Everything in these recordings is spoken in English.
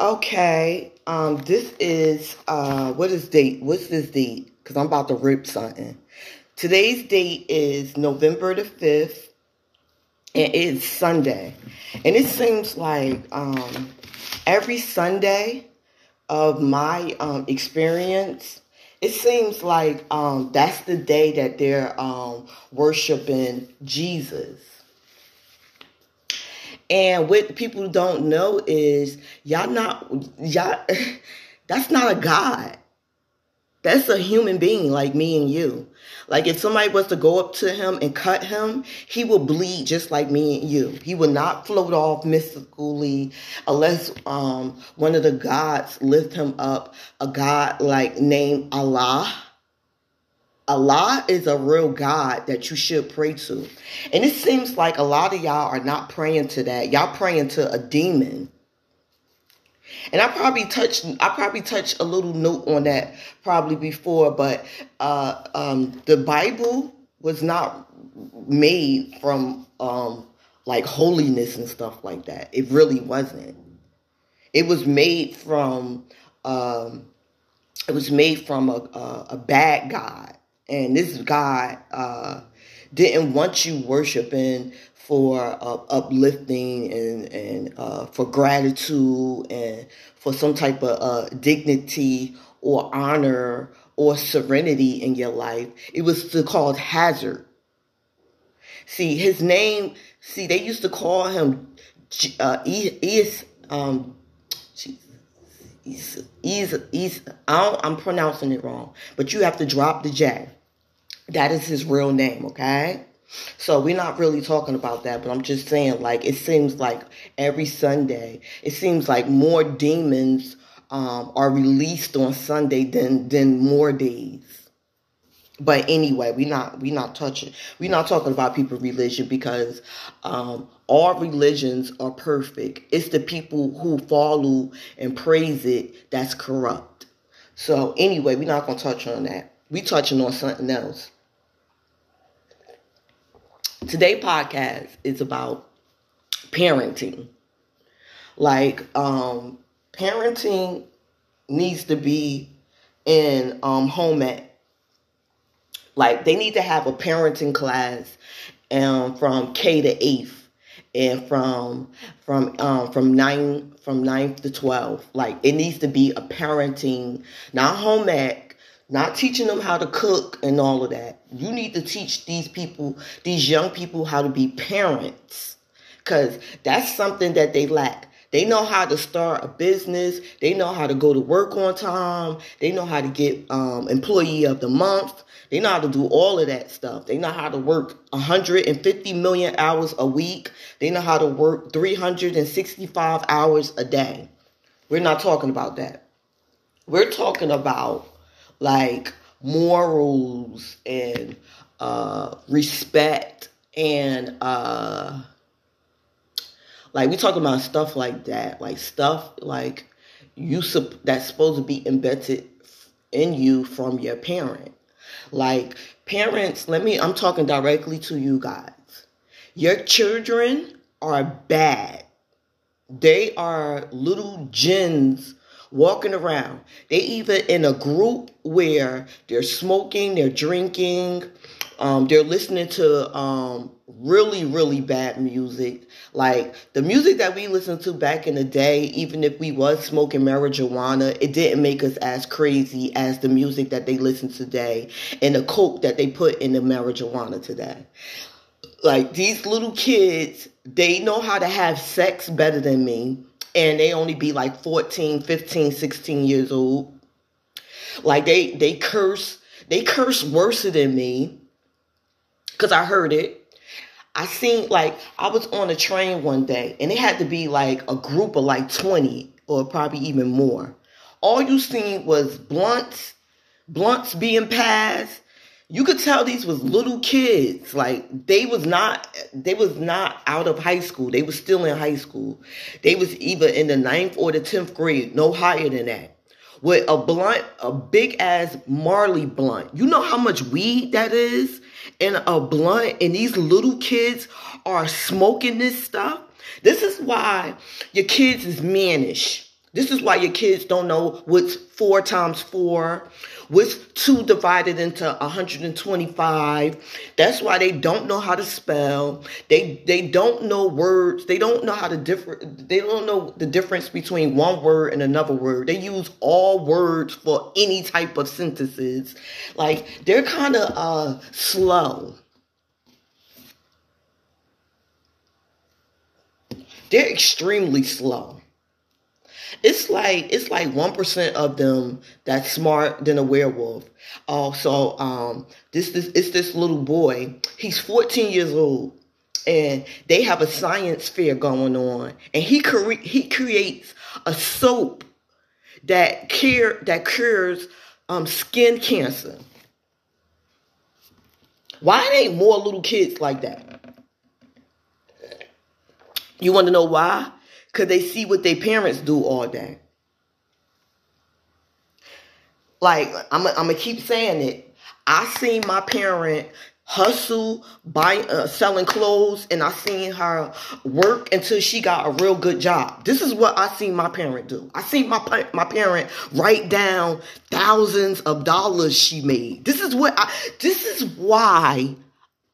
Okay, um, this is uh, what is date? What's this date? Because I'm about to rip something. Today's date is November the fifth, and it's Sunday. And it seems like um, every Sunday of my um, experience, it seems like um, that's the day that they're um, worshiping Jesus. And what people don't know is y'all not y'all that's not a God. That's a human being like me and you. Like if somebody was to go up to him and cut him, he will bleed just like me and you. He will not float off mystically unless um, one of the gods lift him up, a god like named Allah Allah is a real God that you should pray to. And it seems like a lot of y'all are not praying to that. Y'all praying to a demon. And I probably touched I probably touched a little note on that probably before, but uh, um, the Bible was not made from um, like holiness and stuff like that. It really wasn't. It was made from um, it was made from a, a, a bad God and this God uh, didn't want you worshiping for uh, uplifting and and uh, for gratitude and for some type of uh, dignity or honor or serenity in your life. It was called hazard. See, his name. See, they used to call him uh, um, He's, he's, he's, I am pronouncing it wrong, but you have to drop the J. That is his real name, okay? So we're not really talking about that, but I'm just saying, like, it seems like every Sunday, it seems like more demons um, are released on Sunday than than more days. But anyway, we're not we're not touching we're not talking about people religion because um, all religions are perfect. It's the people who follow and praise it that's corrupt. So anyway, we're not gonna touch on that. We touching on something else. Today podcast is about parenting. Like um parenting needs to be in um home ec. Like they need to have a parenting class um from K to 8th and from from um from 9 from 9th to 12. Like it needs to be a parenting not home ec not teaching them how to cook and all of that. You need to teach these people, these young people, how to be parents because that's something that they lack. They know how to start a business. They know how to go to work on time. They know how to get um, employee of the month. They know how to do all of that stuff. They know how to work 150 million hours a week. They know how to work 365 hours a day. We're not talking about that. We're talking about like morals and uh, respect and uh, like we talking about stuff like that, like stuff like you sup- that's supposed to be embedded in you from your parent. Like parents, let me I'm talking directly to you guys. Your children are bad. They are little jinns walking around. They even in a group where they're smoking, they're drinking, um, they're listening to um, really, really bad music. Like the music that we listened to back in the day, even if we was smoking marijuana, it didn't make us as crazy as the music that they listen today and the coke that they put in the marijuana today. Like these little kids, they know how to have sex better than me and they only be like 14, 15, 16 years old. Like they they curse, they curse worse than me. Cause I heard it. I seen like I was on a train one day and it had to be like a group of like 20 or probably even more. All you seen was blunts, blunts being passed, you could tell these was little kids. Like they was not they was not out of high school. They was still in high school. They was either in the ninth or the 10th grade. No higher than that. With a blunt a big ass marley blunt. You know how much weed that is? In a blunt and these little kids are smoking this stuff? This is why your kids is mannish. This is why your kids don't know what's four times four, what's two divided into 125. That's why they don't know how to spell. They they don't know words. They don't know how to differ. They don't know the difference between one word and another word. They use all words for any type of sentences. Like they're kind of uh slow. They're extremely slow. It's like it's like one percent of them that's smart than a werewolf. Also, um, this this it's this little boy. He's 14 years old, and they have a science fair going on, and he cre- he creates a soap that cure that cures um, skin cancer. Why ain't more little kids like that? You want to know why? Because they see what their parents do all day. Like, I'm going to keep saying it. I seen my parent hustle, buying, uh, selling clothes, and I seen her work until she got a real good job. This is what I seen my parent do. I seen my my parent write down thousands of dollars she made. This is what I. This is why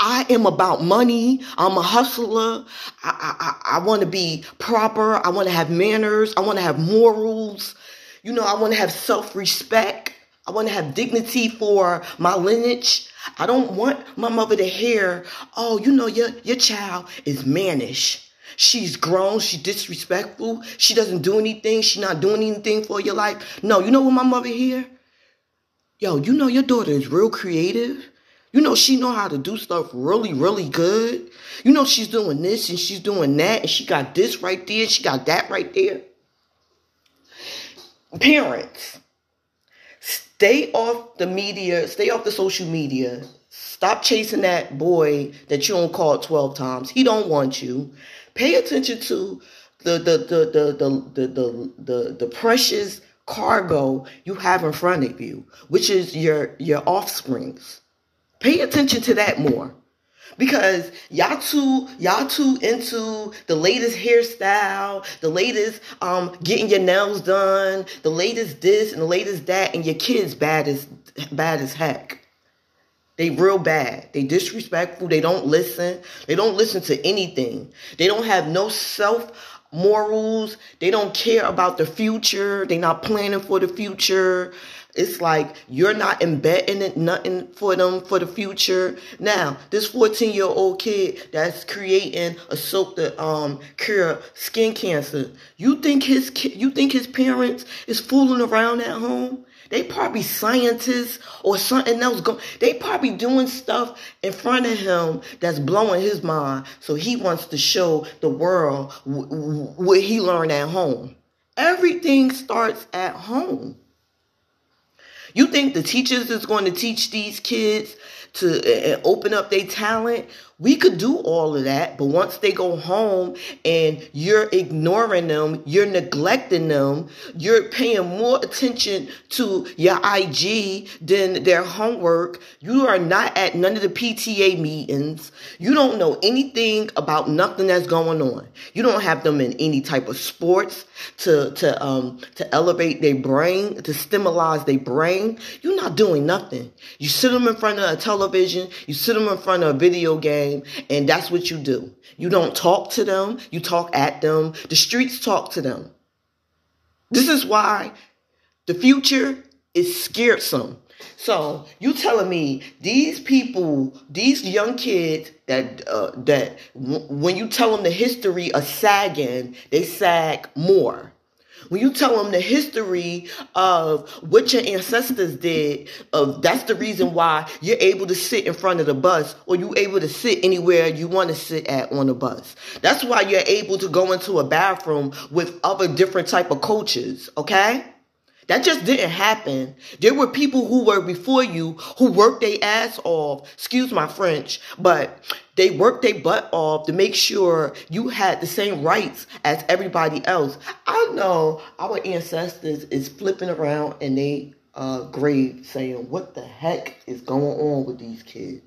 I am about money. I'm a hustler. I, I, I want to be proper. I want to have manners. I want to have morals. You know, I want to have self respect. I want to have dignity for my lineage. I don't want my mother to hear, oh, you know, your, your child is mannish. She's grown. She's disrespectful. She doesn't do anything. She's not doing anything for your life. No, you know what my mother hear? Yo, you know your daughter is real creative. You know she know how to do stuff really, really good. You know she's doing this and she's doing that and she got this right there, she got that right there. Parents, stay off the media, stay off the social media. Stop chasing that boy that you don't call 12 times. He don't want you. Pay attention to the the the the the the the, the, the precious cargo you have in front of you, which is your your offsprings. Pay attention to that more. Because y'all too, y'all too into the latest hairstyle, the latest um getting your nails done, the latest this and the latest that, and your kids bad as bad as heck. They real bad. They disrespectful. They don't listen. They don't listen to anything. They don't have no self morals. They don't care about the future. They're not planning for the future. It's like you're not embedding it nothing for them for the future. Now, this 14 year old kid that's creating a soap that um cure skin cancer. You think his you think his parents is fooling around at home? They probably scientists or something else. Go, they probably doing stuff in front of him that's blowing his mind. So he wants to show the world what he learned at home. Everything starts at home. You think the teachers is going to teach these kids to uh, open up their talent? We could do all of that, but once they go home and you're ignoring them, you're neglecting them, you're paying more attention to your IG than their homework. You are not at none of the PTA meetings. You don't know anything about nothing that's going on. You don't have them in any type of sports to to um to elevate their brain, to stimulate their brain. You're not doing nothing. You sit them in front of a television, you sit them in front of a video game game, and that's what you do. You don't talk to them, you talk at them. The streets talk to them. This is why the future is scaresome. So you telling me these people, these young kids that uh, that w- when you tell them the history of sagging, they sag more. When you tell them the history of what your ancestors did, of that's the reason why you're able to sit in front of the bus or you're able to sit anywhere you want to sit at on the bus. That's why you're able to go into a bathroom with other different type of coaches, okay? That just didn't happen. There were people who were before you who worked their ass off, excuse my French, but they worked their butt off to make sure you had the same rights as everybody else. I know our ancestors is flipping around in they uh, grave saying, what the heck is going on with these kids?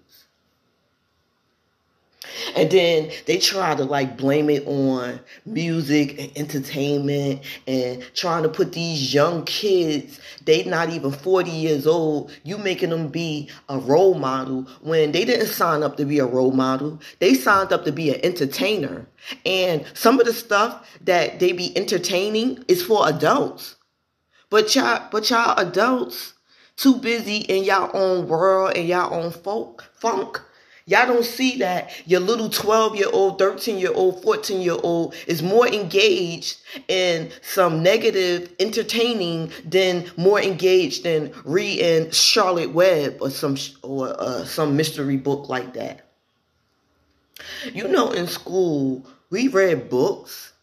And then they try to like blame it on music and entertainment and trying to put these young kids, they not even 40 years old, you making them be a role model when they didn't sign up to be a role model. They signed up to be an entertainer. And some of the stuff that they be entertaining is for adults. But y'all, but y'all adults too busy in y'all own world and y'all own folk funk Y'all don't see that your little 12 year old, 13 year old, 14 year old is more engaged in some negative entertaining than more engaged in reading Charlotte Web or some or uh, some mystery book like that. You know, in school we read books.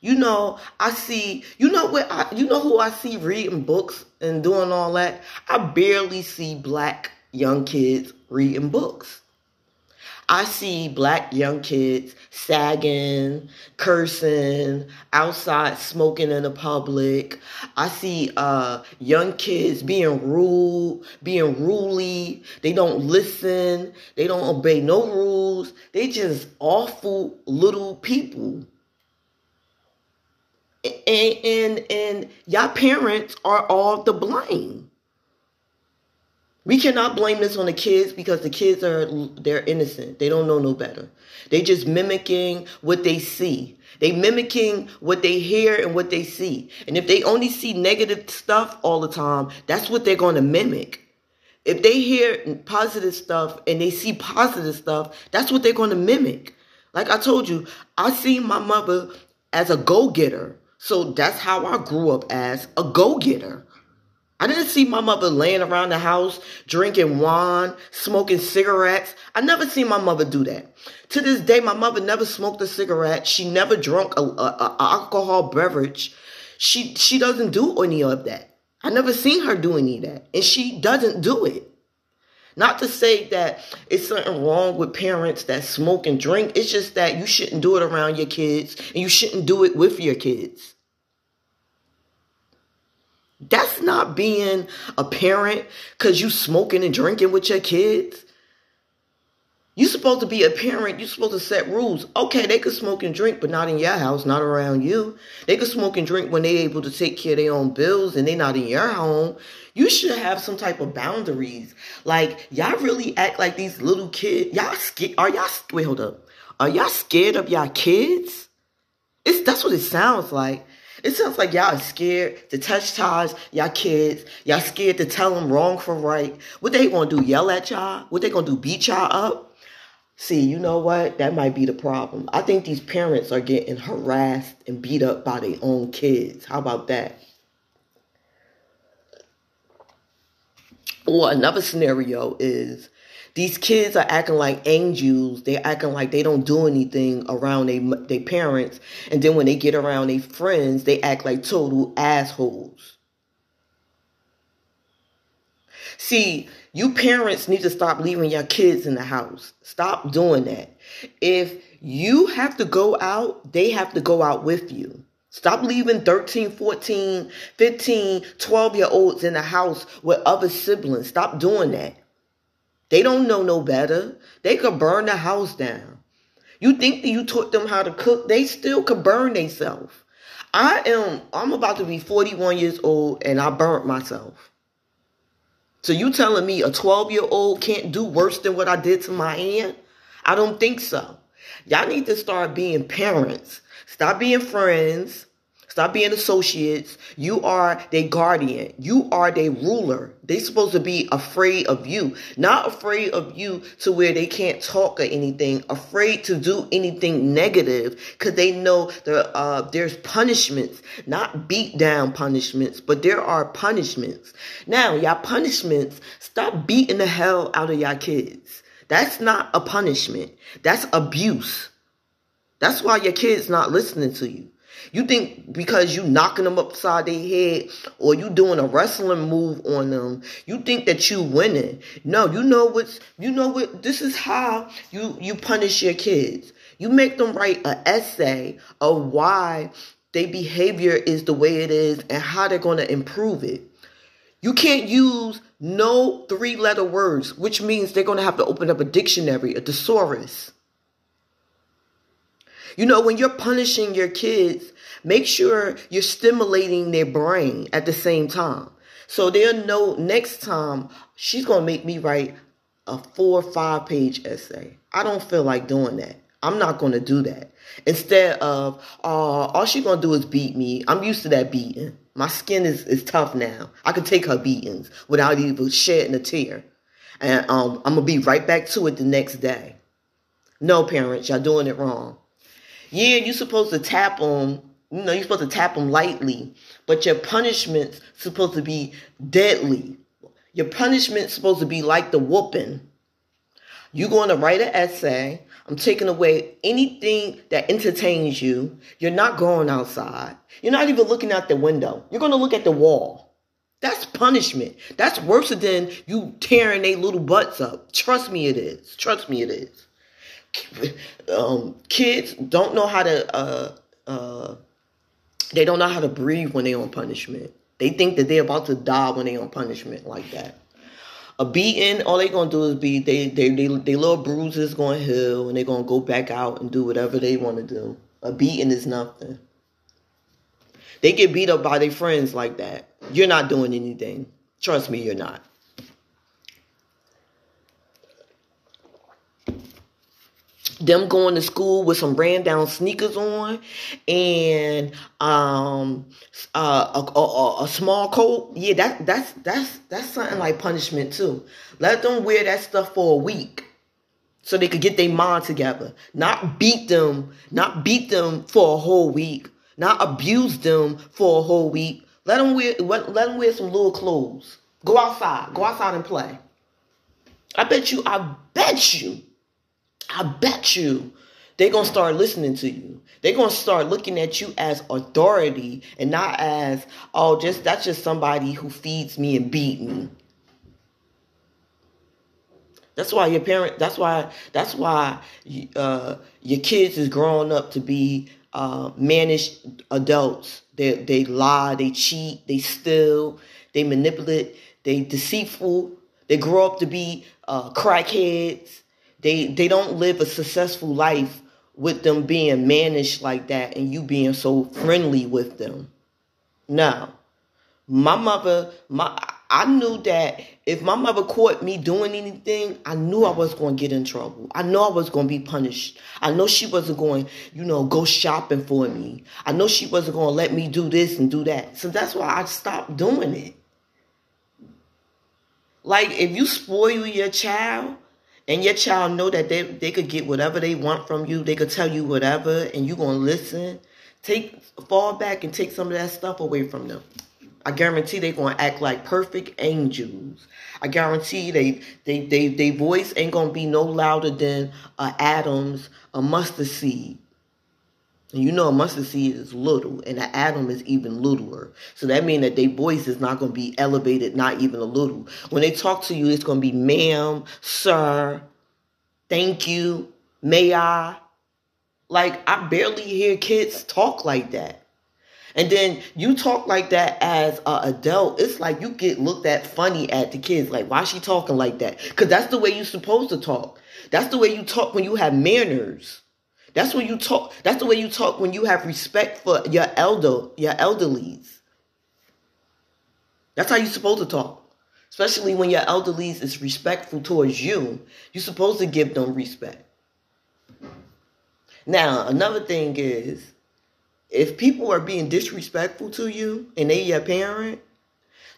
You know, I see. You know what? I, you know who I see reading books and doing all that. I barely see black young kids reading books. I see black young kids sagging, cursing, outside smoking in the public. I see uh, young kids being rude, being ruly. They don't listen. They don't obey no rules. They just awful little people. And and and y'all parents are all to blame. We cannot blame this on the kids because the kids are they're innocent. They don't know no better. They just mimicking what they see. They mimicking what they hear and what they see. And if they only see negative stuff all the time, that's what they're going to mimic. If they hear positive stuff and they see positive stuff, that's what they're going to mimic. Like I told you, I see my mother as a go-getter. So that's how I grew up as a go-getter. I didn't see my mother laying around the house drinking wine, smoking cigarettes. I never seen my mother do that. To this day, my mother never smoked a cigarette. She never drunk a, a, a alcohol beverage. She she doesn't do any of that. I never seen her do any of that, and she doesn't do it. Not to say that it's something wrong with parents that smoke and drink. It's just that you shouldn't do it around your kids, and you shouldn't do it with your kids. That's not being a parent because you smoking and drinking with your kids. You're supposed to be a parent. You're supposed to set rules. Okay, they could smoke and drink, but not in your house, not around you. They could smoke and drink when they're able to take care of their own bills and they're not in your home. You should have some type of boundaries. Like, y'all really act like these little kids. Y'all scared. Are y'all, wait, hold up. Are y'all scared of y'all kids? It's, that's what it sounds like. It sounds like y'all are scared to touch ties, y'all kids. Y'all scared to tell them wrong for right. What they gonna do? Yell at y'all? What they gonna do? Beat y'all up? See, you know what? That might be the problem. I think these parents are getting harassed and beat up by their own kids. How about that? Or another scenario is these kids are acting like angels. They're acting like they don't do anything around their their parents, and then when they get around their friends, they act like total assholes. See, you parents need to stop leaving your kids in the house. Stop doing that. If you have to go out, they have to go out with you. Stop leaving 13, 14, 15, 12 year olds in the house with other siblings. Stop doing that. They don't know no better. They could burn the house down. You think that you taught them how to cook, they still could burn themselves. I am I'm about to be 41 years old and I burnt myself. So you telling me a 12 year old can't do worse than what I did to my aunt? I don't think so. Y'all need to start being parents. Stop being friends. Stop being associates. You are their guardian. You are their ruler. They're supposed to be afraid of you. Not afraid of you to where they can't talk or anything. Afraid to do anything negative because they know there, uh, there's punishments. Not beat down punishments, but there are punishments. Now, y'all punishments, stop beating the hell out of y'all kids. That's not a punishment. That's abuse. That's why your kid's not listening to you. You think because you knocking them upside their head or you doing a wrestling move on them, you think that you winning. No, you know what's you know what this is how you you punish your kids. You make them write an essay of why their behavior is the way it is and how they're going to improve it. You can't use no three letter words, which means they're going to have to open up a dictionary, a thesaurus. You know, when you're punishing your kids, make sure you're stimulating their brain at the same time. So they'll know next time she's going to make me write a four or five page essay. I don't feel like doing that. I'm not going to do that. Instead of, uh, all she's going to do is beat me. I'm used to that beating. My skin is, is tough now. I can take her beatings without even shedding a tear. And um, I'm going to be right back to it the next day. No, parents, y'all doing it wrong. Yeah, you're supposed to tap them. You know, you're supposed to tap them lightly, but your punishment's supposed to be deadly. Your punishment's supposed to be like the whooping. You're going to write an essay. I'm taking away anything that entertains you. You're not going outside. You're not even looking out the window. You're going to look at the wall. That's punishment. That's worse than you tearing their little butts up. Trust me, it is. Trust me, it is um, kids don't know how to uh, uh, they don't know how to breathe when they're on punishment. They think that they're about to die when they're on punishment like that. A beating, all they gonna do is be they they they, they little bruises gonna heal and they're gonna go back out and do whatever they want to do. A beating is nothing. They get beat up by their friends like that. You're not doing anything. Trust me, you're not. Them going to school with some ran down sneakers on and um uh, a, a, a, small coat. Yeah that that's that's that's something like punishment too. Let them wear that stuff for a week so they could get their mind together. Not beat them not beat them for a whole week. Not abuse them for a whole week. Let them wear let them wear some little clothes. Go outside. Go outside and play. I bet you i bet you I bet you they're going to start listening to you. They're going to start looking at you as authority and not as, oh, just that's just somebody who feeds me and beat me. That's why your parent. That's why. That's why uh, your kids is growing up to be uh, managed adults. They they lie, they cheat, they steal, they manipulate, they deceitful. They grow up to be uh, crackheads. They they don't live a successful life with them being managed like that and you being so friendly with them. No. My mother, my I knew that if my mother caught me doing anything, I knew I was going to get in trouble. I know I was going to be punished. I know she wasn't going, you know, go shopping for me. I know she wasn't going to let me do this and do that. So that's why I stopped doing it. Like if you spoil your child, and your child know that they, they could get whatever they want from you. They could tell you whatever and you gonna listen. Take fall back and take some of that stuff away from them. I guarantee they gonna act like perfect angels. I guarantee they they they, they voice ain't gonna be no louder than a atom's a mustard seed and you know a mustard seed is little, and an atom is even littler. So that means that their voice is not going to be elevated, not even a little. When they talk to you, it's going to be ma'am, sir, thank you, may I. Like, I barely hear kids talk like that. And then you talk like that as an adult, it's like you get looked at funny at the kids. Like, why she talking like that? Because that's the way you're supposed to talk. That's the way you talk when you have manners. That's when you talk. That's the way you talk when you have respect for your elder, your elderlies. That's how you're supposed to talk. Especially when your elderlies is respectful towards you. You're supposed to give them respect. Now, another thing is, if people are being disrespectful to you and they your parent,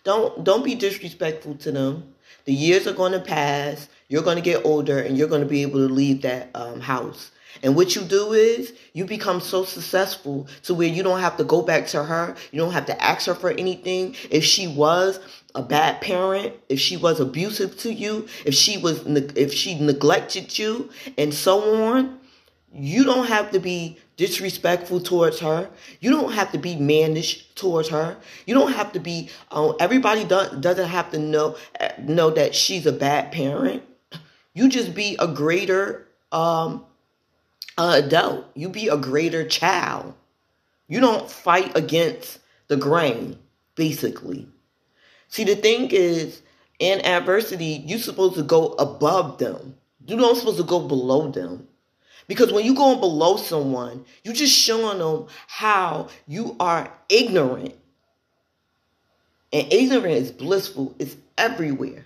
don't don't be disrespectful to them. The years are going to pass. You're going to get older, and you're going to be able to leave that um, house. And what you do is you become so successful to where you don't have to go back to her. You don't have to ask her for anything. If she was a bad parent, if she was abusive to you, if she was if she neglected you and so on, you don't have to be disrespectful towards her. You don't have to be mannish towards her. You don't have to be. Um, everybody does, doesn't have to know know that she's a bad parent. You just be a greater um, adult. You be a greater child. You don't fight against the grain, basically. See, the thing is, in adversity, you're supposed to go above them. You're not supposed to go below them. Because when you're going below someone, you're just showing them how you are ignorant. And ignorant is blissful. It's everywhere.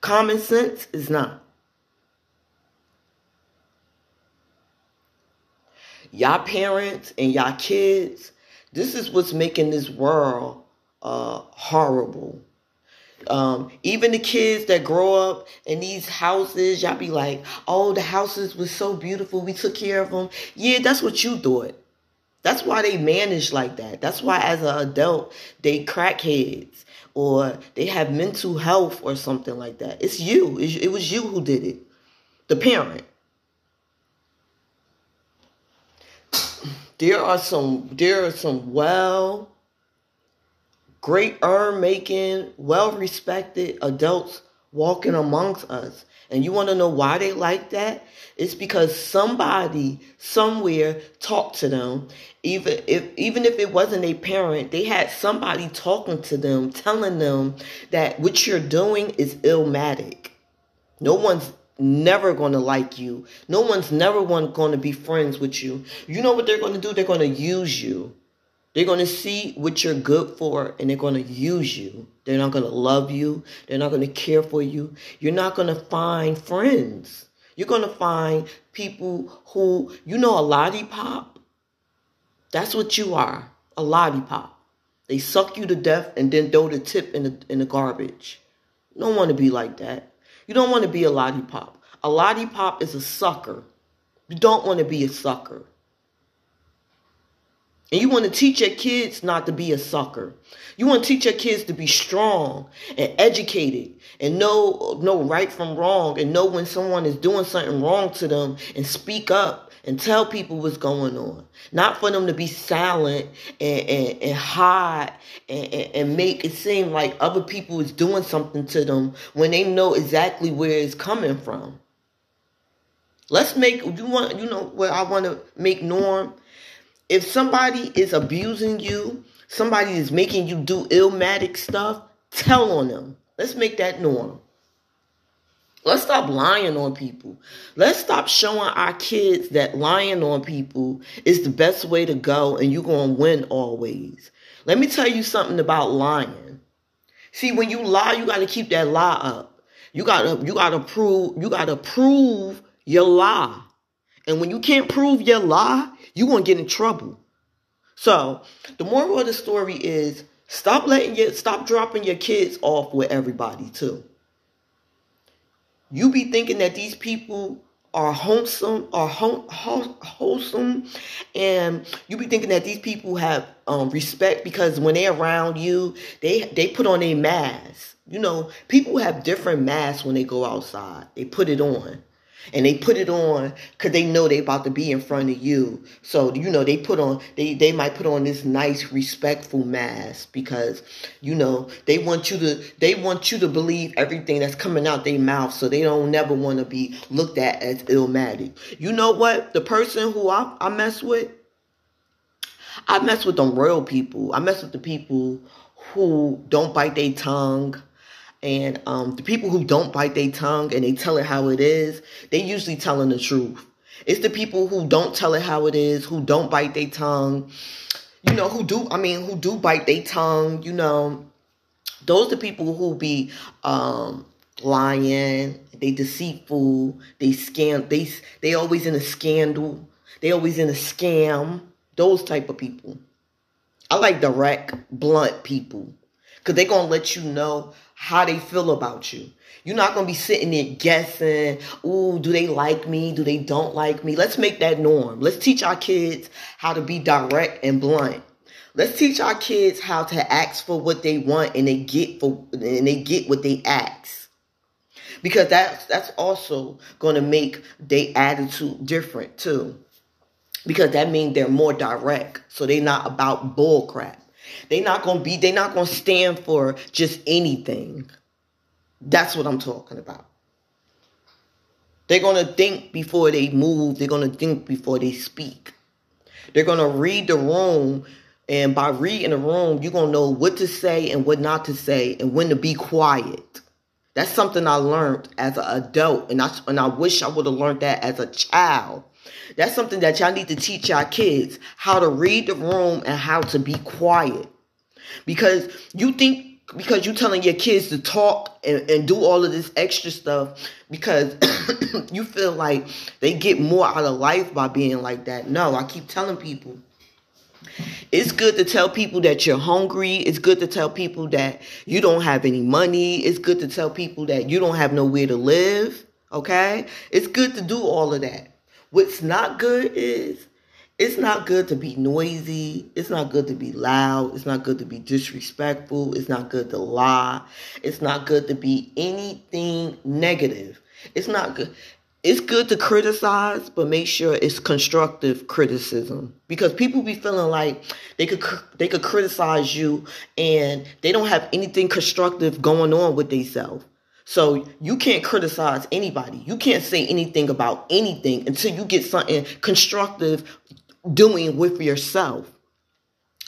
Common sense is not. Y'all parents and y'all kids, this is what's making this world uh, horrible. Um, even the kids that grow up in these houses, y'all be like, oh, the houses was so beautiful. We took care of them. Yeah, that's what you thought. That's why they manage like that. That's why as an adult, they crackheads or they have mental health or something like that. It's you. It was you who did it. The parent. There are some there are some well great earn making, well respected adults walking amongst us. And you want to know why they like that? It's because somebody somewhere talked to them. Even if even if it wasn't a parent, they had somebody talking to them, telling them that what you're doing is illmatic. No one's never going to like you. No one's never going to be friends with you. You know what they're going to do? They're going to use you. They're going to see what you're good for and they're going to use you. They're not going to love you. They're not going to care for you. You're not going to find friends. You're going to find people who, you know, a lollipop. That's what you are a lollipop. They suck you to death and then throw the tip in the, in the garbage. You don't want to be like that. You don't want to be a lollipop. A lollipop is a sucker. You don't want to be a sucker. And you want to teach your kids not to be a sucker. You want to teach your kids to be strong and educated and know know right from wrong and know when someone is doing something wrong to them and speak up and tell people what's going on. Not for them to be silent and, and, and hide and, and, and make it seem like other people is doing something to them when they know exactly where it's coming from. Let's make you want you know what I want to make norm if somebody is abusing you, somebody is making you do illmatic stuff, tell on them. Let's make that norm. Let's stop lying on people. Let's stop showing our kids that lying on people is the best way to go and you're going to win always. Let me tell you something about lying. See, when you lie, you got to keep that lie up. You got to you got to prove you got to prove your lie. And when you can't prove your lie, you're going get in trouble. So, the moral of the story is stop letting your stop dropping your kids off with everybody too. You be thinking that these people are wholesome are wholesome and you be thinking that these people have um, respect because when they're around you they they put on a mask you know people have different masks when they go outside they put it on and they put it on because they know they about to be in front of you. So you know they put on they they might put on this nice respectful mask because you know they want you to they want you to believe everything that's coming out their mouth. So they don't never want to be looked at as illmatic you know what? The person who I, I mess with I mess with them real people. I mess with the people who don't bite their tongue and um, the people who don't bite their tongue and they tell it how it is, they usually telling the truth. It's the people who don't tell it how it is, who don't bite their tongue, you know, who do, I mean, who do bite their tongue, you know. Those are the people who be um, lying, they deceitful, they scam, they, they always in a scandal, they always in a scam, those type of people. I like direct, blunt people because they're going to let you know how they feel about you. You're not going to be sitting there guessing, ooh, do they like me? Do they don't like me? Let's make that norm. Let's teach our kids how to be direct and blunt. Let's teach our kids how to ask for what they want and they get for and they get what they ask. Because that's that's also going to make their attitude different too. Because that means they're more direct. So they're not about bull crap. They're not to be, they're not to stand for just anything. That's what I'm talking about. They're to think before they move. They're to think before they speak. They're to read the room. And by reading the room, you're to know what to say and what not to say and when to be quiet. That's something I learned as an adult, and I and I wish I would have learned that as a child. That's something that y'all need to teach our kids how to read the room and how to be quiet. Because you think because you're telling your kids to talk and, and do all of this extra stuff because you feel like they get more out of life by being like that. No, I keep telling people it's good to tell people that you're hungry. It's good to tell people that you don't have any money. It's good to tell people that you don't have nowhere to live. Okay? It's good to do all of that. What's not good is it's not good to be noisy. It's not good to be loud. It's not good to be disrespectful. It's not good to lie. It's not good to be anything negative. It's not good it's good to criticize, but make sure it's constructive criticism because people be feeling like they could they could criticize you and they don't have anything constructive going on with themselves. So you can't criticize anybody. You can't say anything about anything until you get something constructive doing with yourself.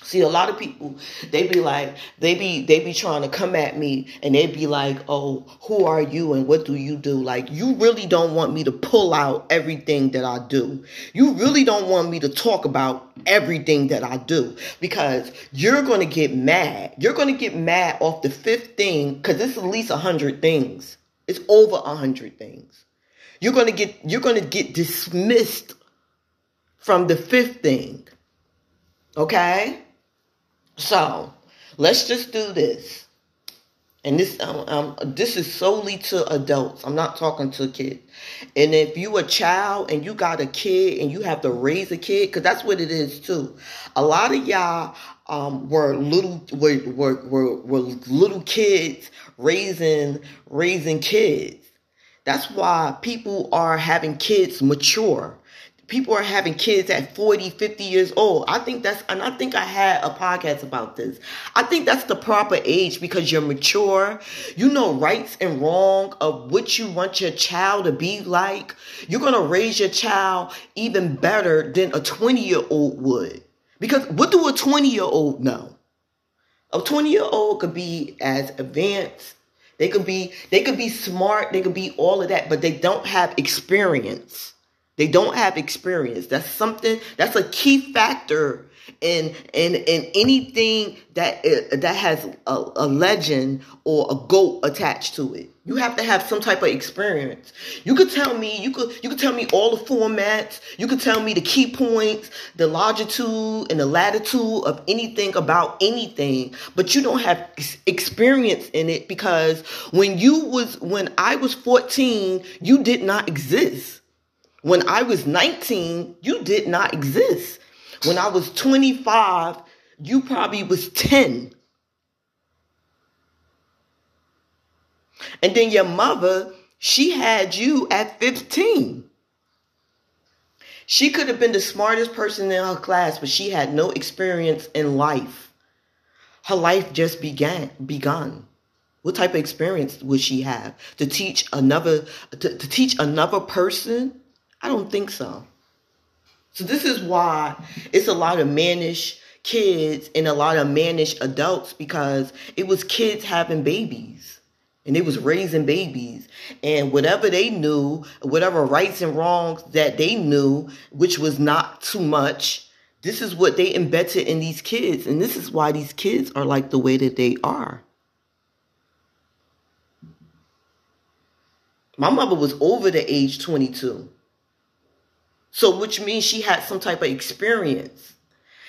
See, a lot of people, they be like, they be, they be trying to come at me and they be like, oh, who are you and what do you do? Like, you really don't want me to pull out everything that I do. You really don't want me to talk about everything that I do because you're going to get mad. You're going to get mad off the fifth thing because it's at least a hundred things. It's over a hundred things. You're going to get, you're going to get dismissed from the fifth thing. Okay? So let's just do this. And this um, um, this is solely to adults. I'm not talking to kids. And if you a child and you got a kid and you have to raise a kid, because that's what it is too. A lot of y'all um, were little were, were, were, were little kids raising raising kids. That's why people are having kids mature people are having kids at 40 50 years old. I think that's and i think i had a podcast about this. I think that's the proper age because you're mature. You know rights and wrong of what you want your child to be like. You're going to raise your child even better than a 20 year old would. Because what do a 20 year old know? A 20 year old could be as advanced. They could be they could be smart. They could be all of that but they don't have experience they don't have experience. That's something. That's a key factor in in in anything that uh, that has a, a legend or a goat attached to it. You have to have some type of experience. You could tell me, you could you could tell me all the formats. You could tell me the key points, the longitude and the latitude of anything about anything, but you don't have experience in it because when you was when I was 14, you did not exist. When I was 19, you did not exist. When I was 25, you probably was 10. And then your mother, she had you at 15. She could have been the smartest person in her class, but she had no experience in life. Her life just began begun. What type of experience would she have to teach another to, to teach another person I don't think so. So this is why it's a lot of mannish kids and a lot of mannish adults because it was kids having babies and it was raising babies. And whatever they knew whatever rights and wrongs that they knew which was not too much this is what they embedded in these kids. And this is why these kids are like the way that they are. My mother was over the age 22 so, which means she had some type of experience.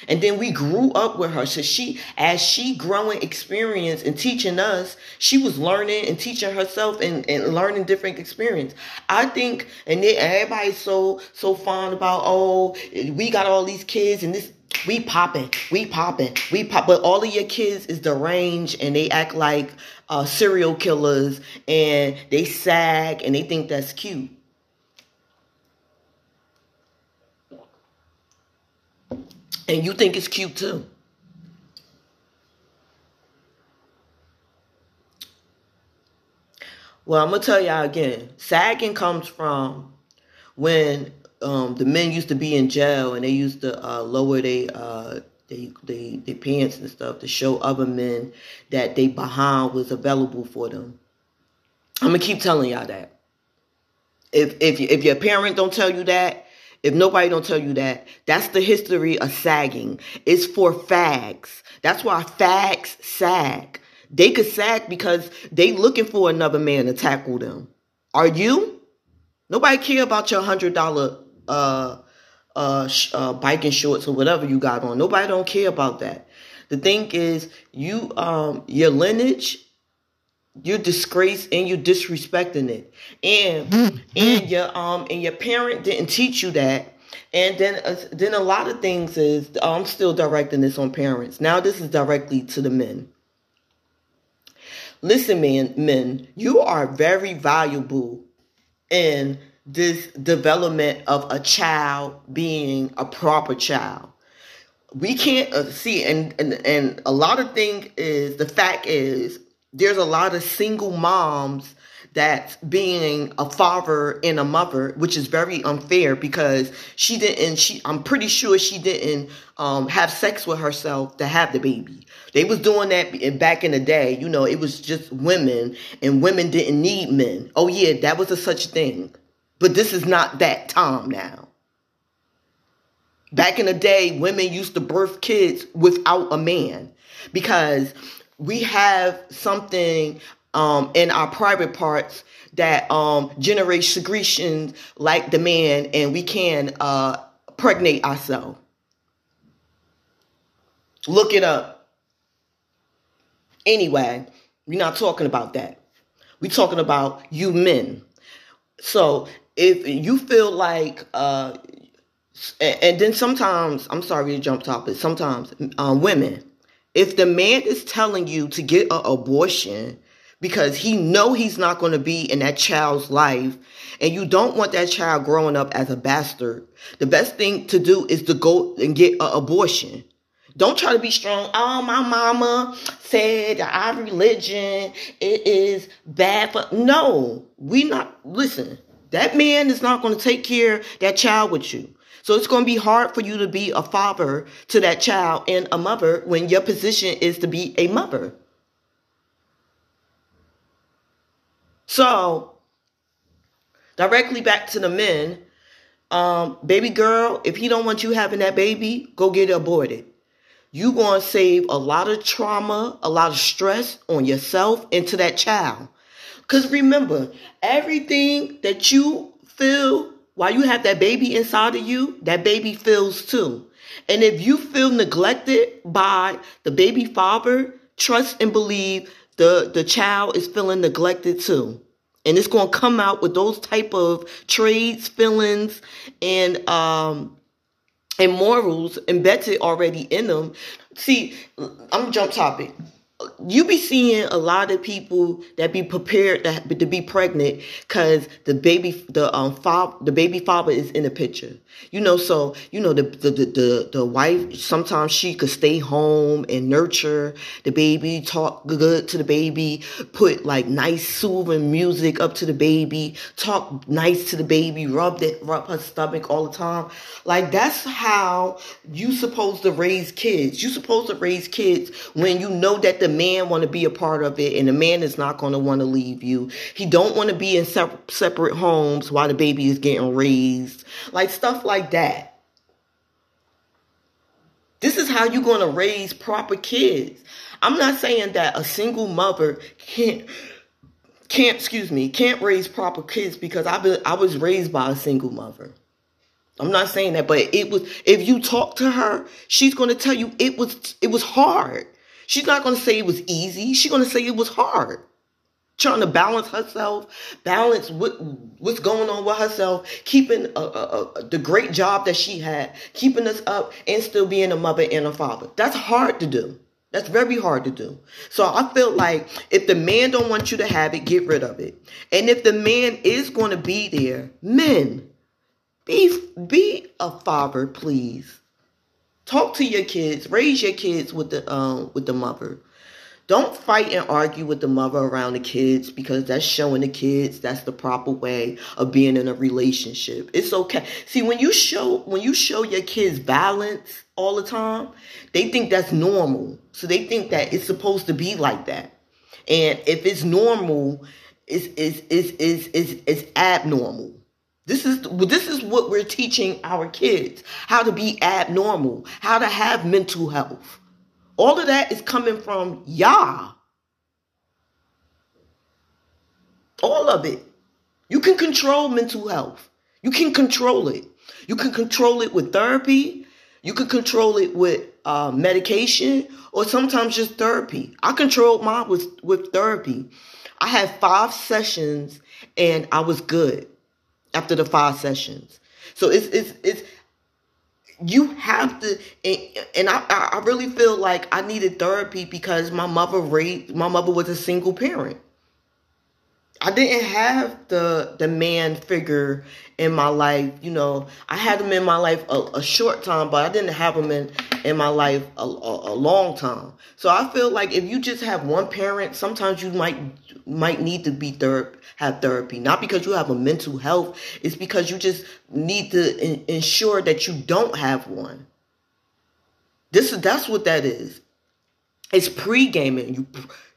And then we grew up with her. So she, as she growing experience and teaching us, she was learning and teaching herself and, and learning different experience. I think, and then everybody's so, so fond about, oh, we got all these kids and this, we popping, we popping, we pop. But all of your kids is deranged and they act like uh, serial killers and they sag and they think that's cute. And you think it's cute too. Well, I'm gonna tell y'all again. Sagging comes from when um, the men used to be in jail and they used to uh, lower their uh, they, they, they pants and stuff to show other men that they behind was available for them. I'm gonna keep telling y'all that. If if if your parent don't tell you that, if nobody don't tell you that, that's the history of sagging. It's for fags. That's why fags sag. They could sag because they looking for another man to tackle them. Are you? Nobody care about your hundred dollar uh uh, uh biking shorts or whatever you got on. Nobody don't care about that. The thing is, you um your lineage, you're disgraced and you're disrespecting it, and and your um and your parent didn't teach you that. And then, uh, then a lot of things is I'm still directing this on parents. Now this is directly to the men. Listen, man, men, you are very valuable in this development of a child being a proper child. We can't uh, see, and, and and a lot of things is the fact is there's a lot of single moms that being a father and a mother, which is very unfair because she didn't. She, I'm pretty sure she didn't um, have sex with herself to have the baby. They was doing that back in the day. You know, it was just women, and women didn't need men. Oh yeah, that was a such thing. But this is not that time now. Back in the day, women used to birth kids without a man because we have something um, in our private parts that um, generates secretions like the man, and we can uh, pregnate ourselves. Look it up. Anyway, we're not talking about that. We're talking about you men. So if you feel like uh and then sometimes i'm sorry to jump topic sometimes um, women if the man is telling you to get an abortion because he know he's not going to be in that child's life and you don't want that child growing up as a bastard the best thing to do is to go and get an abortion don't try to be strong. Oh, my mama said our religion it is bad for no. We not listen. That man is not going to take care that child with you. So it's going to be hard for you to be a father to that child and a mother when your position is to be a mother. So, directly back to the men, um, baby girl, if he don't want you having that baby, go get it aborted. You going to save a lot of trauma, a lot of stress on yourself and to that child. Because remember, everything that you feel while you have that baby inside of you, that baby feels too. And if you feel neglected by the baby father, trust and believe the, the child is feeling neglected too. And it's going to come out with those type of traits, feelings, and um, and morals embedded already in them. See, I'm jump topic you be seeing a lot of people that be prepared to, to be pregnant because the baby the um the baby father is in the picture you know so you know the, the the the wife sometimes she could stay home and nurture the baby talk good to the baby put like nice soothing music up to the baby talk nice to the baby rub that rub her stomach all the time like that's how you supposed to raise kids you supposed to raise kids when you know that the man want to be a part of it and the man is not going to want to leave you. He don't want to be in separate homes while the baby is getting raised. Like stuff like that. This is how you're going to raise proper kids. I'm not saying that a single mother can't can't excuse me can't raise proper kids because I been I was raised by a single mother. I'm not saying that, but it was if you talk to her, she's going to tell you it was it was hard. She's not going to say it was easy. She's going to say it was hard. Trying to balance herself, balance what what's going on with herself, keeping a, a, a, the great job that she had, keeping us up, and still being a mother and a father. That's hard to do. That's very hard to do. So I feel like if the man don't want you to have it, get rid of it. And if the man is going to be there, men, be be a father, please. Talk to your kids. Raise your kids with the um with the mother. Don't fight and argue with the mother around the kids because that's showing the kids that's the proper way of being in a relationship. It's okay. See, when you show when you show your kids balance all the time, they think that's normal. So they think that it's supposed to be like that. And if it's normal is is is is is, is abnormal. This is this is what we're teaching our kids how to be abnormal, how to have mental health. All of that is coming from Yah. All of it. You can control mental health. You can control it. You can control it with therapy. You can control it with uh, medication or sometimes just therapy. I controlled mine with, with therapy. I had five sessions and I was good after the five sessions. So it's it's it's you have to and, I, I really feel like I needed therapy because my mother raised my mother was a single parent. I didn't have the the man figure in my life. You know, I had him in my life a, a short time, but I didn't have him in in my life a, a, a, long time. So I feel like if you just have one parent, sometimes you might might need to be ther- have therapy. Not because you have a mental health, it's because you just need to in, ensure that you don't have one. This is that's what that is. It's pre-gaming. You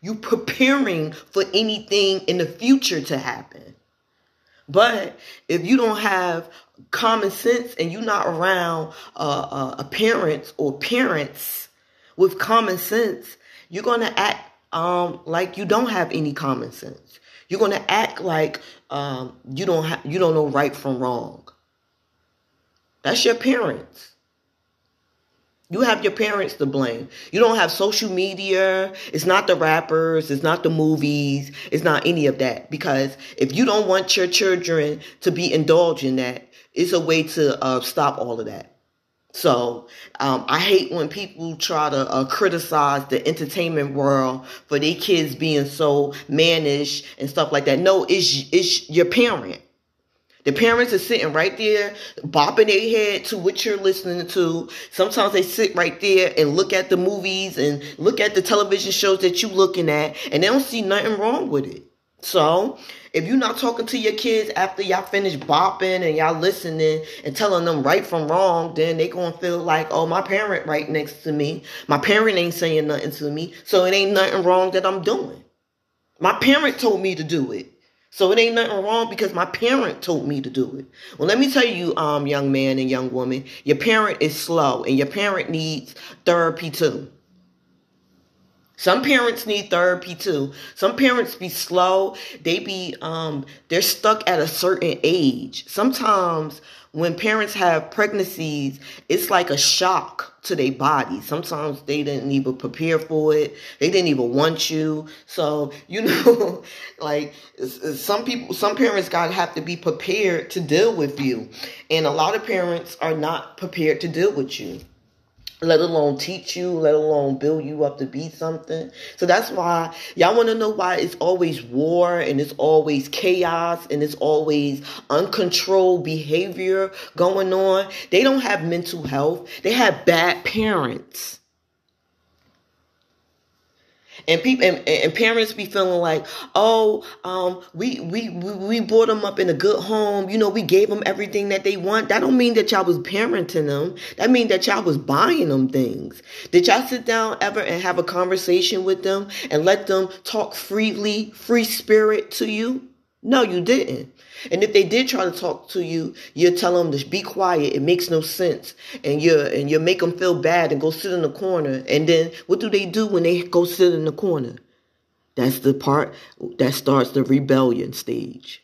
you preparing for anything in the future to happen. But if you don't have common sense and you're not around uh, uh, a parents or parents with common sense, you're gonna act um, like you don't have any common sense. You're gonna act like um, you don't ha- you don't know right from wrong. That's your parents. You have your parents to blame. You don't have social media. It's not the rappers. It's not the movies. It's not any of that. Because if you don't want your children to be indulged in that, it's a way to uh, stop all of that. So um, I hate when people try to uh, criticize the entertainment world for their kids being so mannish and stuff like that. No, it's it's your parent. The parents are sitting right there, bopping their head to what you're listening to. Sometimes they sit right there and look at the movies and look at the television shows that you're looking at, and they don't see nothing wrong with it. So, if you're not talking to your kids after y'all finish bopping and y'all listening and telling them right from wrong, then they gonna feel like, oh, my parent right next to me. My parent ain't saying nothing to me, so it ain't nothing wrong that I'm doing. My parent told me to do it. So it ain't nothing wrong because my parent told me to do it. Well, let me tell you, um, young man and young woman, your parent is slow and your parent needs therapy too. Some parents need therapy too. Some parents be slow. They be um they're stuck at a certain age. Sometimes when parents have pregnancies, it's like a shock to their body. Sometimes they didn't even prepare for it. They didn't even want you. So, you know, like some people, some parents got to have to be prepared to deal with you. And a lot of parents are not prepared to deal with you let alone teach you, let alone build you up to be something. So that's why y'all want to know why it's always war and it's always chaos and it's always uncontrolled behavior going on. They don't have mental health. They have bad parents. And people and, and, parents be feeling like, oh, um, we, we we we brought them up in a good home. You know, we gave them everything that they want. That don't mean that y'all was parenting them. That mean that y'all was buying them things. Did y'all sit down ever and have a conversation with them and let them talk freely, free spirit to you? No, you didn't. And if they did try to talk to you, you tell them to be quiet. It makes no sense. And you and you make them feel bad and go sit in the corner. And then what do they do when they go sit in the corner? That's the part that starts the rebellion stage.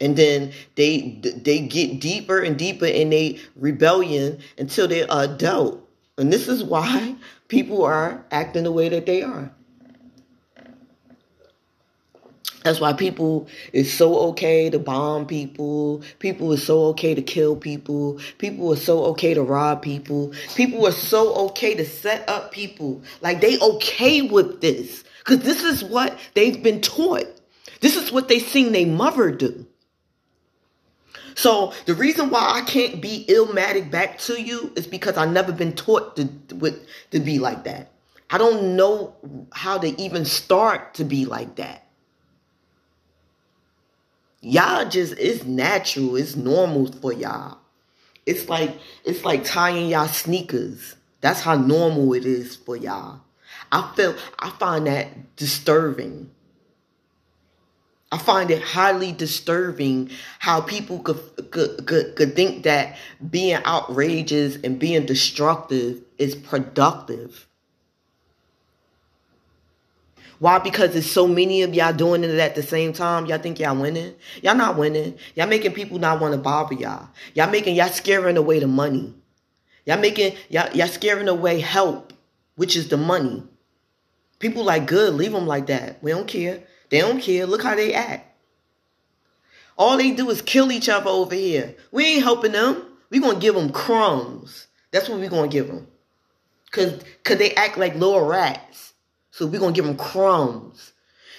And then they they get deeper and deeper in a rebellion until they're adult. And this is why people are acting the way that they are. That's why people is so okay to bomb people. People is so okay to kill people. People are so okay to rob people. People are so okay to set up people. Like they okay with this. Cause this is what they've been taught. This is what they seen their mother do. So the reason why I can't be illmatic back to you is because I've never been taught to, to be like that. I don't know how to even start to be like that y'all just it's natural it's normal for y'all. It's like it's like tying y'all sneakers. That's how normal it is for y'all. I feel i find that disturbing. I find it highly disturbing how people could, could, could, could think that being outrageous and being destructive is productive. Why? Because there's so many of y'all doing it at the same time. Y'all think y'all winning? Y'all not winning. Y'all making people not want to bother y'all. Y'all making y'all scaring away the money. Y'all making y'all y'all scaring away help, which is the money. People like good, leave them like that. We don't care. They don't care. Look how they act. All they do is kill each other over here. We ain't helping them. we to give them crumbs. That's what we to give them. Because cause they act like little rats. So we're to give them crumbs.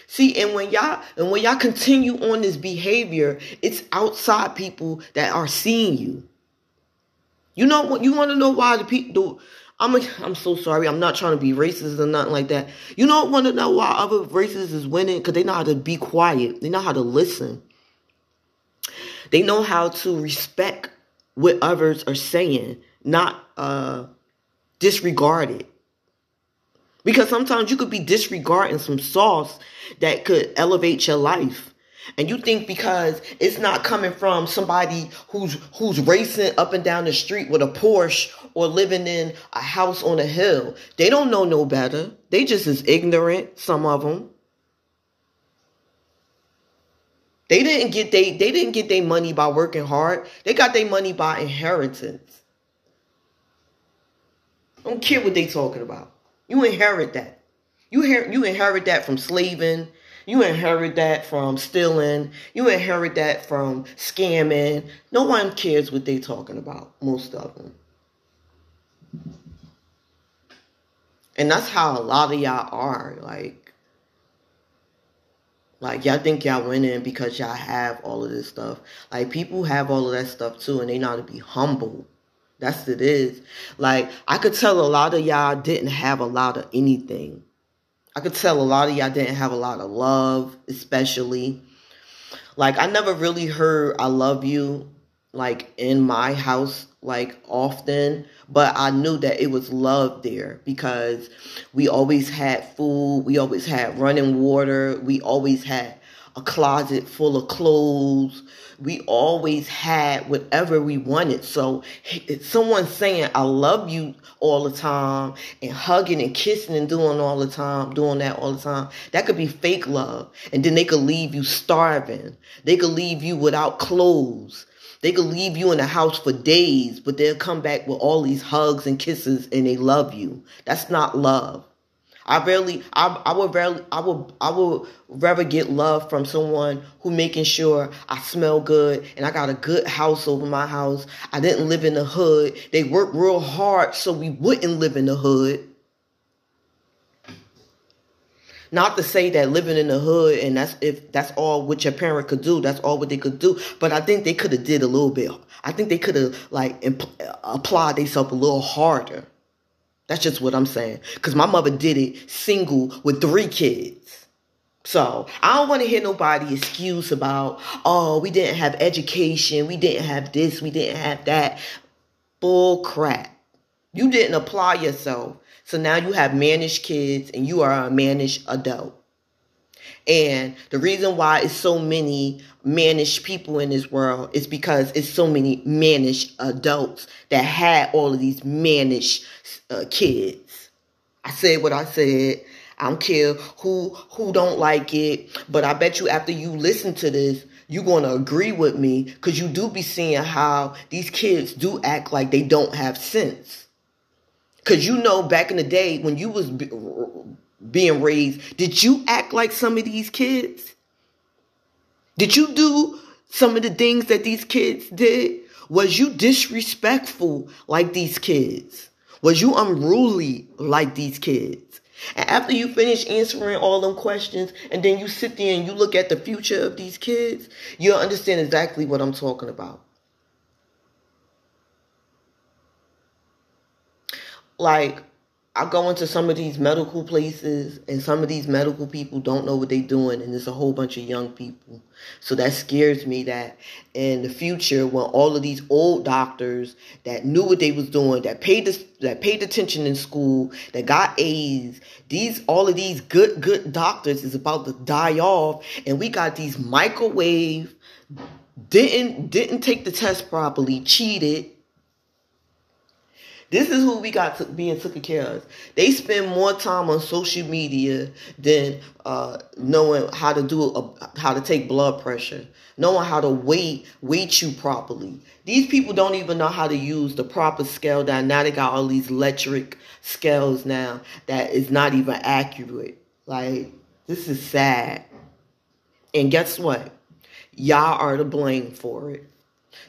See, and when y'all and when y'all continue on this behavior, it's outside people that are seeing you. You know what? You want to know why the people I'm a, I'm so sorry. I'm not trying to be racist or nothing like that. You don't want to know why other races is winning because they know how to be quiet. They know how to listen. They know how to respect what others are saying, not uh, disregard it. Because sometimes you could be disregarding some sauce that could elevate your life. And you think because it's not coming from somebody who's who's racing up and down the street with a Porsche or living in a house on a hill, they don't know no better. They just as ignorant, some of them. They didn't get they they didn't get their money by working hard. They got their money by inheritance. I don't care what they talking about. You inherit that. You inherit you inherit that from slaving. You inherit that from stealing. You inherit that from scamming. No one cares what they're talking about, most of them. And that's how a lot of y'all are. Like, like y'all think y'all winning because y'all have all of this stuff. Like people have all of that stuff too, and they know to be humble. That's it is. Like I could tell a lot of y'all didn't have a lot of anything. I could tell a lot of y'all didn't have a lot of love, especially. Like I never really heard I love you like in my house like often, but I knew that it was love there because we always had food, we always had running water, we always had a closet full of clothes, we always had whatever we wanted. So someone saying I love you all the time and hugging and kissing and doing all the time, doing that all the time, that could be fake love. And then they could leave you starving. They could leave you without clothes. They could leave you in the house for days, but they'll come back with all these hugs and kisses and they love you. That's not love. I rarely, I, I would rarely, I would, I would rather get love from someone who making sure I smell good and I got a good house over my house. I didn't live in the hood. They worked real hard so we wouldn't live in the hood. Not to say that living in the hood and that's if that's all what your parent could do, that's all what they could do. But I think they could have did a little bit. I think they could have like applied themselves a little harder. That's just what I'm saying. Because my mother did it single with three kids. So I don't want to hear nobody excuse about, oh, we didn't have education, we didn't have this, we didn't have that. Bull crap. You didn't apply yourself. So now you have managed kids and you are a managed adult. And the reason why it's so many managed people in this world is because it's so many managed adults that had all of these managed uh, kids. I said what I said. I don't care who who don't like it, but I bet you after you listen to this, you're going to agree with me because you do be seeing how these kids do act like they don't have sense. Because you know, back in the day when you was being raised, did you act like some of these kids? Did you do some of the things that these kids did? Was you disrespectful like these kids? Was you unruly like these kids? And after you finish answering all them questions and then you sit there and you look at the future of these kids, you'll understand exactly what I'm talking about. Like, I go into some of these medical places, and some of these medical people don't know what they're doing, and there's a whole bunch of young people. So that scares me that in the future, when all of these old doctors that knew what they was doing, that paid this, that paid attention in school, that got A's, these all of these good good doctors is about to die off, and we got these microwave didn't didn't take the test properly, cheated this is who we got to being taken care of. They spend more time on social media than uh, knowing how to do a, how to take blood pressure, knowing how to weight weight you properly. These people don't even know how to use the proper scale down. Now they got all these electric scales now that is not even accurate. Like this is sad. And guess what? Y'all are to blame for it.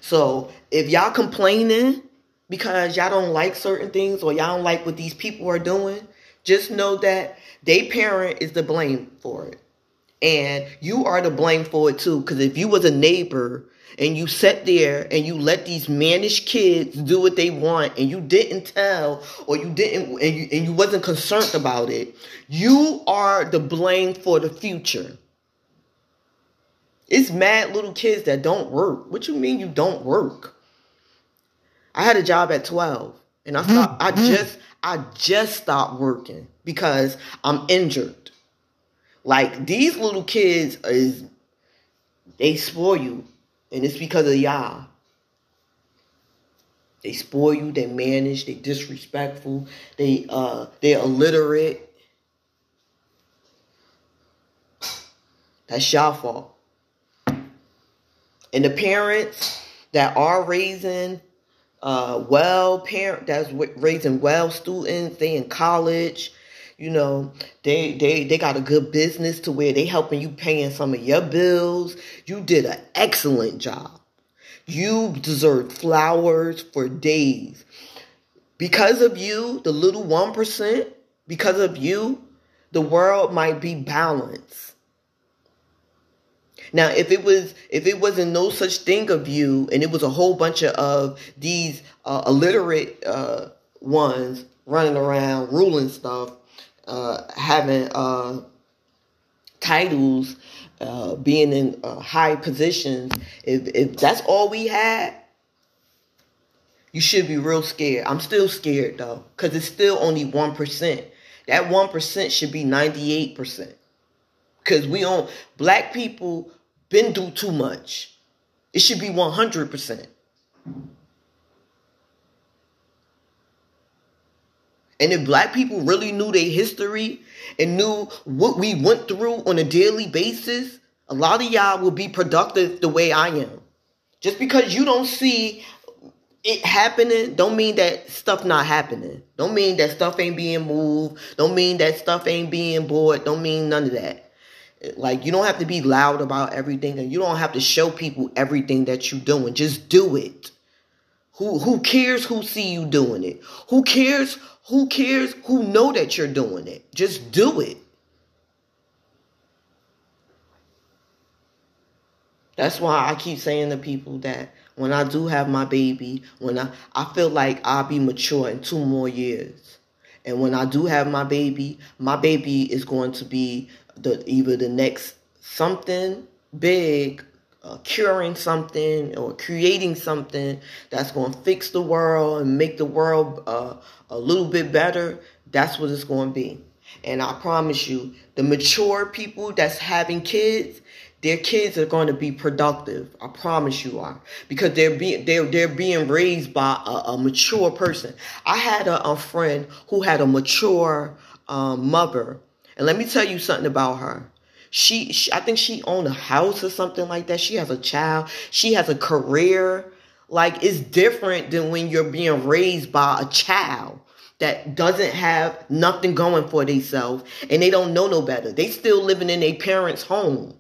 So if y'all complaining because y'all don't like certain things or y'all don't like what these people are doing, just know that they parent is the blame for it. And you are to blame for it too. Because if you was a neighbor and you sat there and you let these managed kids do what they want and you didn't tell or you didn't and you, and you wasn't concerned about it, you are the blame for the future. It's mad little kids that don't work. What you mean you don't work? I had a job at 12 and I stopped, I mm-hmm. just I just stopped working because I'm injured. Like these little kids is they spoil you and it's because of y'all. They spoil you, they manage, they disrespectful, they uh they're illiterate. That's y'all fault. And the parents that are raising uh, well parent that's raising well students. They in college, you know. They they they got a good business to where they helping you paying some of your bills. You did an excellent job. You deserve flowers for days. Because of you, the little 1%, because of you, the world might be balanced. Now, if it was, if it wasn't no such thing of you, and it was a whole bunch of these uh, illiterate uh, ones running around, ruling stuff, uh, having uh, titles, uh, being in uh, high positions, if if that's all we had, you should be real scared. I'm still scared though, because it's still only one percent. That one percent should be ninety eight percent. Because we on black people been through too much. It should be 100%. And if black people really knew their history and knew what we went through on a daily basis, a lot of y'all will be productive the way I am. Just because you don't see it happening don't mean that stuff not happening. Don't mean that stuff ain't being moved. Don't mean that stuff ain't being bought. Don't mean none of that. Like you don't have to be loud about everything and you don't have to show people everything that you're doing. Just do it. Who who cares who see you doing it? Who cares who cares who know that you're doing it? Just do it. That's why I keep saying to people that when I do have my baby, when I, I feel like I'll be mature in two more years. And when I do have my baby, my baby is going to be the either the next something big, uh, curing something or creating something that's going to fix the world and make the world uh, a little bit better. That's what it's going to be. And I promise you, the mature people that's having kids, their kids are going to be productive. I promise you are because they're being they're they're being raised by a, a mature person. I had a, a, friend who had a mature um, mother and let me tell you something about her. She, she, I think she owned a house or something like that. She has a child. She has a career. Like it's different than when you're being raised by a child that doesn't have nothing going for themselves and they don't know no better. They still living in their parents' home.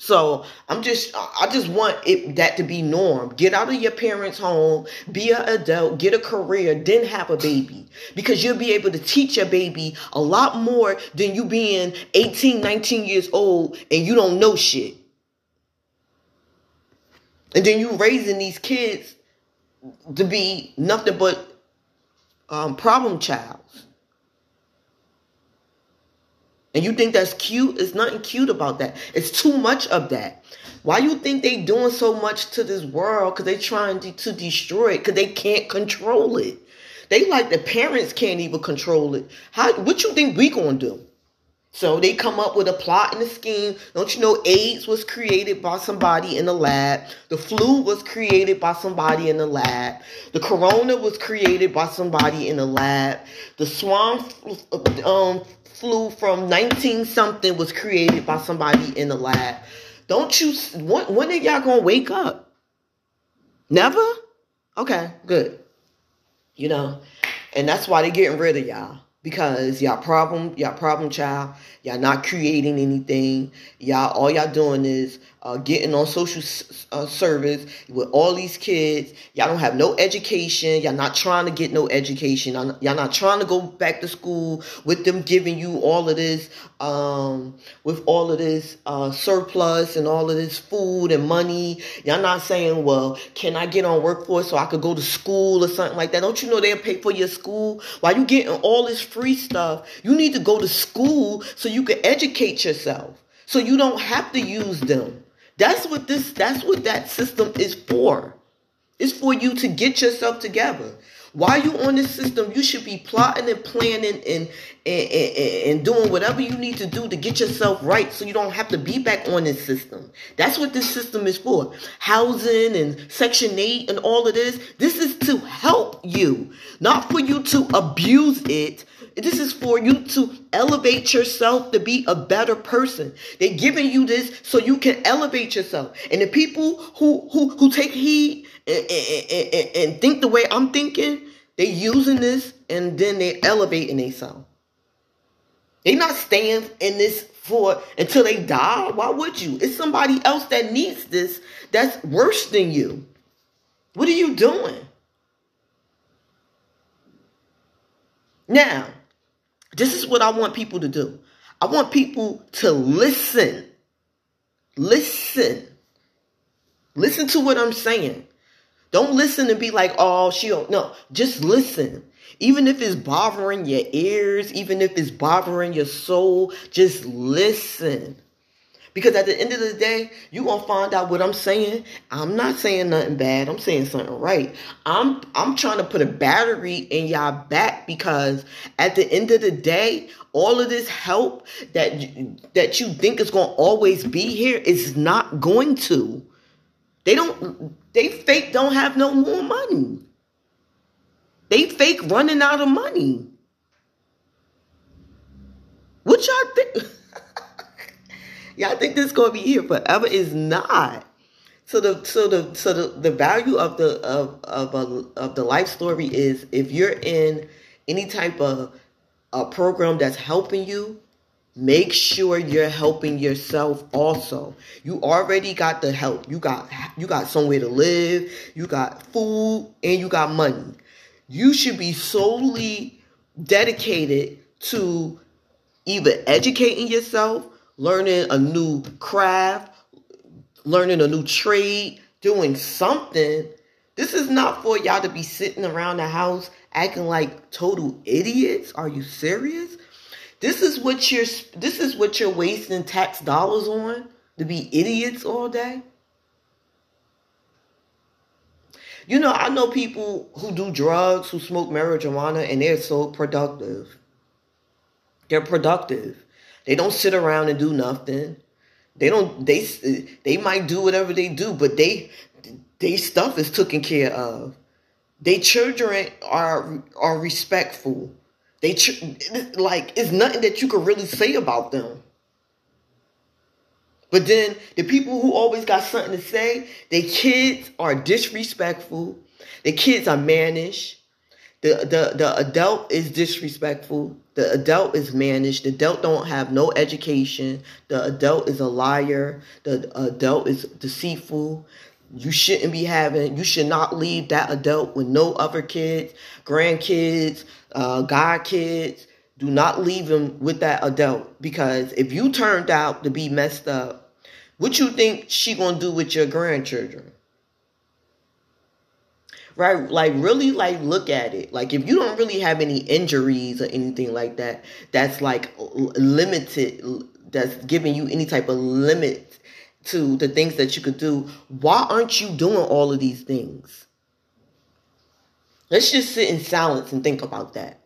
So I'm just, I just want it that to be norm. Get out of your parents' home, be an adult, get a career, then have a baby. Because you'll be able to teach your baby a lot more than you being 18, 19 years old and you don't know shit. And then you raising these kids to be nothing but um, problem childs. And you think that's cute? It's nothing cute about that. It's too much of that. Why you think they doing so much to this world? Because they trying to, to destroy it because they can't control it. They like the parents can't even control it. How what you think we gonna do? So they come up with a plot and a scheme. Don't you know AIDS was created by somebody in the lab? The flu was created by somebody in the lab. The corona was created by somebody in the lab. The swine um, flu from 19 something was created by somebody in the lab. Don't you when, when are y'all gonna wake up? Never? Okay, good. You know, and that's why they're getting rid of y'all because y'all problem y'all problem child y'all not creating anything y'all all y'all doing is uh, getting on social uh, service with all these kids. Y'all don't have no education. Y'all not trying to get no education. Y'all not trying to go back to school with them giving you all of this um, with all of this uh, surplus and all of this food and money. Y'all not saying well can i get on workforce so i could go to school or something like that? Don't you know they'll pay for your school? While you getting all this free stuff you need to go to school so you can educate yourself. So you don't have to use them that's what this that's what that system is for. It's for you to get yourself together. While you on this system, you should be plotting and planning and, and, and, and doing whatever you need to do to get yourself right so you don't have to be back on this system. That's what this system is for. Housing and Section 8 and all of this. This is to help you, not for you to abuse it this is for you to elevate yourself to be a better person. They're giving you this so you can elevate yourself. And the people who who who take heed and, and, and, and think the way I'm thinking, they using this and then they elevating themselves. They not staying in this for until they die. Why would you? It's somebody else that needs this that's worse than you. What are you doing? Now, this is what I want people to do. I want people to listen. Listen. Listen to what I'm saying. Don't listen and be like, oh, she don't. No, just listen. Even if it's bothering your ears, even if it's bothering your soul, just listen. Because at the end of the day, you're gonna find out what I'm saying. I'm not saying nothing bad. I'm saying something right. I'm I'm trying to put a battery in y'all back because at the end of the day, all of this help that you, that you think is gonna always be here is not going to. They don't they fake don't have no more money. They fake running out of money. What y'all think? Y'all think this is gonna be here forever? Is not. So the so the so the, the value of the of of a, of the life story is if you're in any type of a program that's helping you, make sure you're helping yourself also. You already got the help. You got you got somewhere to live, you got food, and you got money. You should be solely dedicated to either educating yourself learning a new craft, learning a new trade, doing something. This is not for y'all to be sitting around the house acting like total idiots. Are you serious? This is what you're this is what you're wasting tax dollars on to be idiots all day. You know, I know people who do drugs, who smoke marijuana, and they're so productive. They're productive. They don't sit around and do nothing. They don't. They they might do whatever they do, but they they stuff is taken care of. They children are are respectful. They like it's nothing that you could really say about them. But then the people who always got something to say, their kids are disrespectful. Their kids are mannish. The, the, the adult is disrespectful. The adult is managed. The adult don't have no education. The adult is a liar. The adult is deceitful. You shouldn't be having, you should not leave that adult with no other kids, grandkids, uh, god kids. Do not leave him with that adult because if you turned out to be messed up, what you think she gonna do with your grandchildren? Right? Like really like look at it. Like if you don't really have any injuries or anything like that, that's like limited that's giving you any type of limit to the things that you could do, why aren't you doing all of these things? Let's just sit in silence and think about that.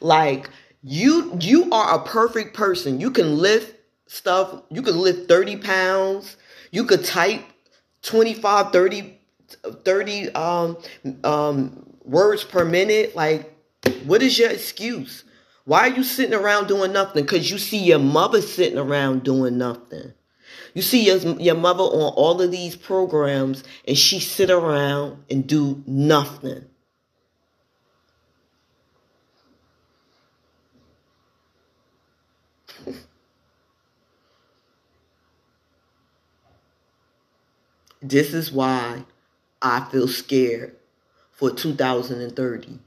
Like you you are a perfect person. You can lift stuff, you could lift 30 pounds, you could type 25, 30, 30 um, um, words per minute. Like, what is your excuse? Why are you sitting around doing nothing? Because you see your mother sitting around doing nothing. You see your, your mother on all of these programs and she sit around and do nothing. this is why I feel scared for 2030.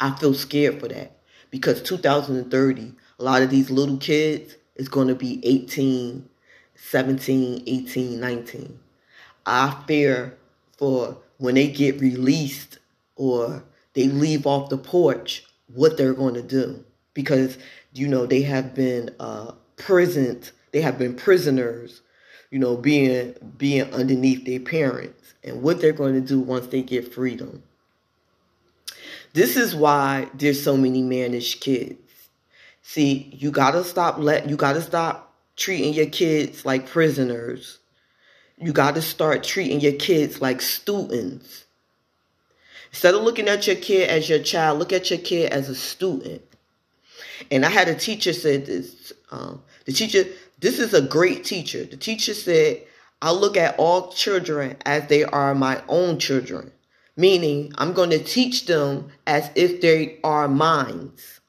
I feel scared for that because 2030, a lot of these little kids is going to be 18, 17, 18, 19. I fear for when they get released or they leave off the porch, what they're going to do. Because, you know, they have been uh, prisoned, they have been prisoners, you know, being being underneath their parents and what they're going to do once they get freedom. This is why there's so many managed kids. See, you gotta stop let you gotta stop treating your kids like prisoners. You gotta start treating your kids like students. Instead of looking at your kid as your child, look at your kid as a student. And I had a teacher said this. Um, the teacher, this is a great teacher. The teacher said, I look at all children as they are my own children meaning I'm going to teach them as if they are minds.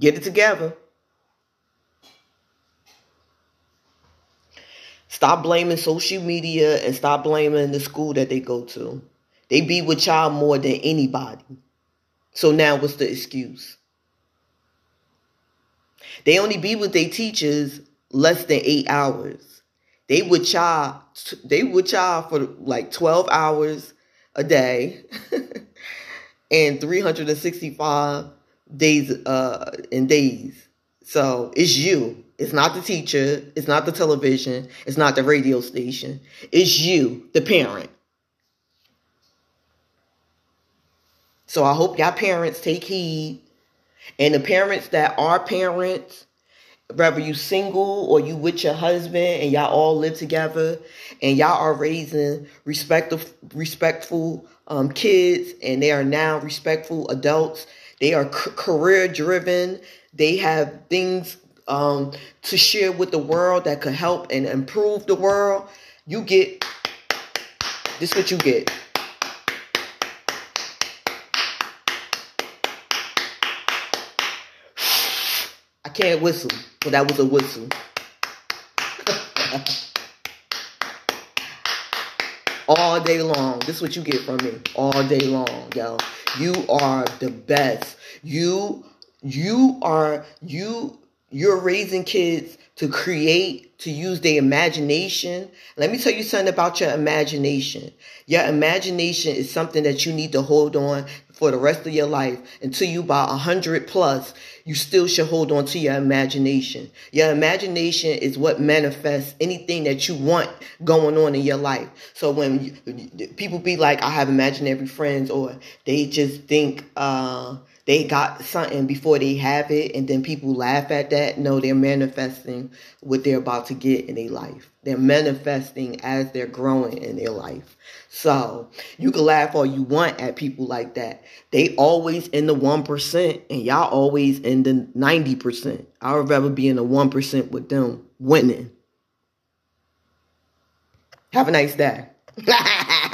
Get it together. Stop blaming social media and stop blaming the school that they go to. They be with y'all more than anybody. So now what's the excuse? They only be with their teachers less than eight hours. They would y'all, they would y'all for like 12 hours a day and 365 days uh in days. So it's you. It's not the teacher, it's not the television, it's not the radio station. It's you, the parent. So I hope y'all parents take heed. And the parents that are parents, whether you single or you with your husband and y'all all live together and y'all are raising respectful respectful um, kids and they are now respectful adults they are c- career driven they have things um, to share with the world that could help and improve the world you get this is what you get can't whistle. but that was a whistle. all day long. This is what you get from me. All day long, yo. You are the best. You you are you you're raising kids to create, to use their imagination. Let me tell you something about your imagination. Your imagination is something that you need to hold on for the rest of your life until you buy a hundred plus. You still should hold on to your imagination. Your imagination is what manifests anything that you want going on in your life. So when you, people be like, I have imaginary friends, or they just think, uh, they got something before they have it and then people laugh at that. No, they're manifesting what they're about to get in their life. They're manifesting as they're growing in their life. So you can laugh all you want at people like that. They always in the 1% and y'all always in the 90%. I would rather be in the 1% with them winning. Have a nice day.